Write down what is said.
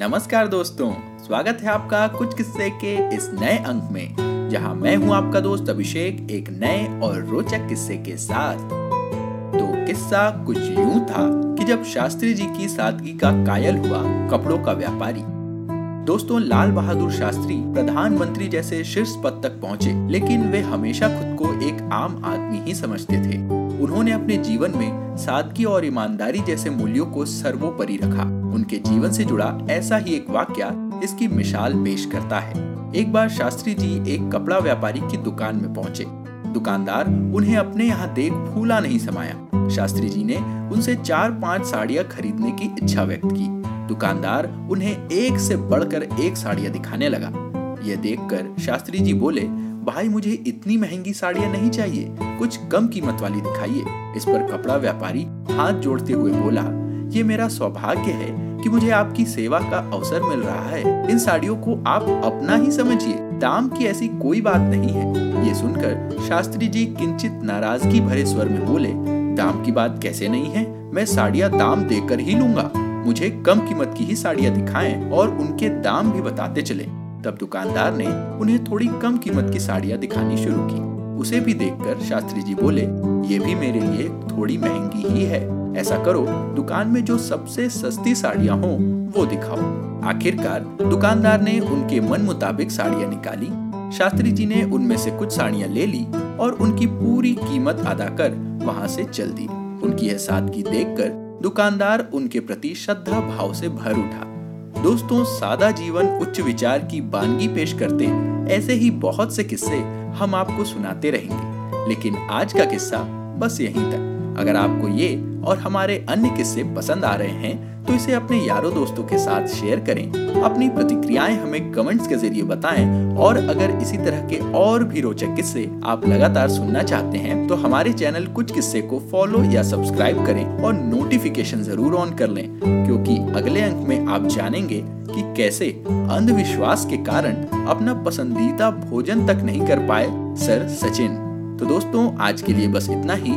नमस्कार दोस्तों, स्वागत है आपका कुछ किस्से के इस नए अंक में, जहाँ मैं हूँ आपका दोस्त अभिषेक एक नए और रोचक किस्से के साथ। तो किस्सा कुछ यूँ था कि जब शास्त्री जी की सादगी का कायल हुआ कपड़ों का व्यापारी, दोस्तों लाल बहादुर शास्त्री प्रधानमंत्री जैसे शीर्ष पद तक पहुँचे, लेकिन वे हमेशा खुद को एक आम आदमी ही समझते थे। उन्होंने अपने जीवन में सादगी और ईमानदारी जैसे मूल्यों को सर्वोपरि रखा। उनके जीवन से जुड़ा ऐसा ही एक वाक्य इसकी मिसाल पेश करता है। एक बार शास्त्री जी एक कपड़ा व्यापारी की दुकान में पहुँचे। दुकानदार उन्हें अपने यहाँ देख फूला नहीं समाया। शास्त्री जी ने उनसे चार पाँच साड़ियाँ खरीदने की इच्छा व्यक्त की। दुकानदार उन्हें एक से बढ़कर एक साड़ियाँ दिखाने लगा। यह देखकर शास्त्री जी बोले, भाई, मुझे इतनी महँगी साड़ियाँ नहीं चाहिए। कुछ कम कीमत वाली दिखाइए। इस पर कपड़ा व्यापारी हाथ जोड़ते हुए बोला, ये मेरा सौभाग्य है। कि मुझे आपकी सेवा का अवसर मिल रहा है। इन साड़ियों को आप अपना ही समझिए। दाम की ऐसी कोई बात नहीं है। ये सुनकर शास्त्री जी किंचित नाराज़गी भरे स्वर में बोले, दाम की बात कैसे नहीं है? मैं साड़ियाँ दाम देकर ही लूँगा। मुझे कम कीमत की ही साड़ियाँ दिखाएँ और उनके दाम भी बताते चले। तब दुकानदार ने उन्हें थोड़ी कम कीमत की साड़ियाँ दिखानी शुरू की। उसे भी देखकर शास्त्री जी बोले, ये भी मेरे लिए थोड़ी महँगी ही है। ऐसा करो, दुकान में जो सबसे सस्ती साड़ियाँ हो, वो दिखाओ। आखिरकार दुकानदार ने उनके मन मुताबिक साड़ियाँ निकाली। शास्त्री जी ने उनमें से कुछ साड़ियाँ ले ली और उनकी पूरी कीमत अदा कर वहाँ से चल दी। उनकी यह सादगी देखकर दुकानदार उनके प्रति श्रद्धा भाव से भर उठा। दोस्तों, सादा जीवन उच्च विचार की बानगी पेश करते ऐसे ही बहुत से किस्से हम आपको सुनाते रहेंगे। लेकिन आज का किस्सा बस यहीं तक। अगर आपको ये और हमारे अन्य किस्से पसंद आ रहे हैं तो इसे अपने यारों दोस्तों के साथ शेयर करें। अपनी प्रतिक्रियाएँ हमें कमेंट्स के ज़रिए बताएँ और अगर इसी तरह के और भी रोचक किस्से आप लगातार सुनना चाहते हैं तो हमारे चैनल कुछ किस्से को फॉलो या सब्सक्राइब करें और नोटिफिकेशन ज़रूर ऑन कर लें, क्योंकि अगले अंक में आप जानेंगे कि कैसे अंधविश्वास के कारण अपना पसंदीदा भोजन तक नहीं कर पाए सर सचिन। तो दोस्तों, आज के लिए बस इतना ही।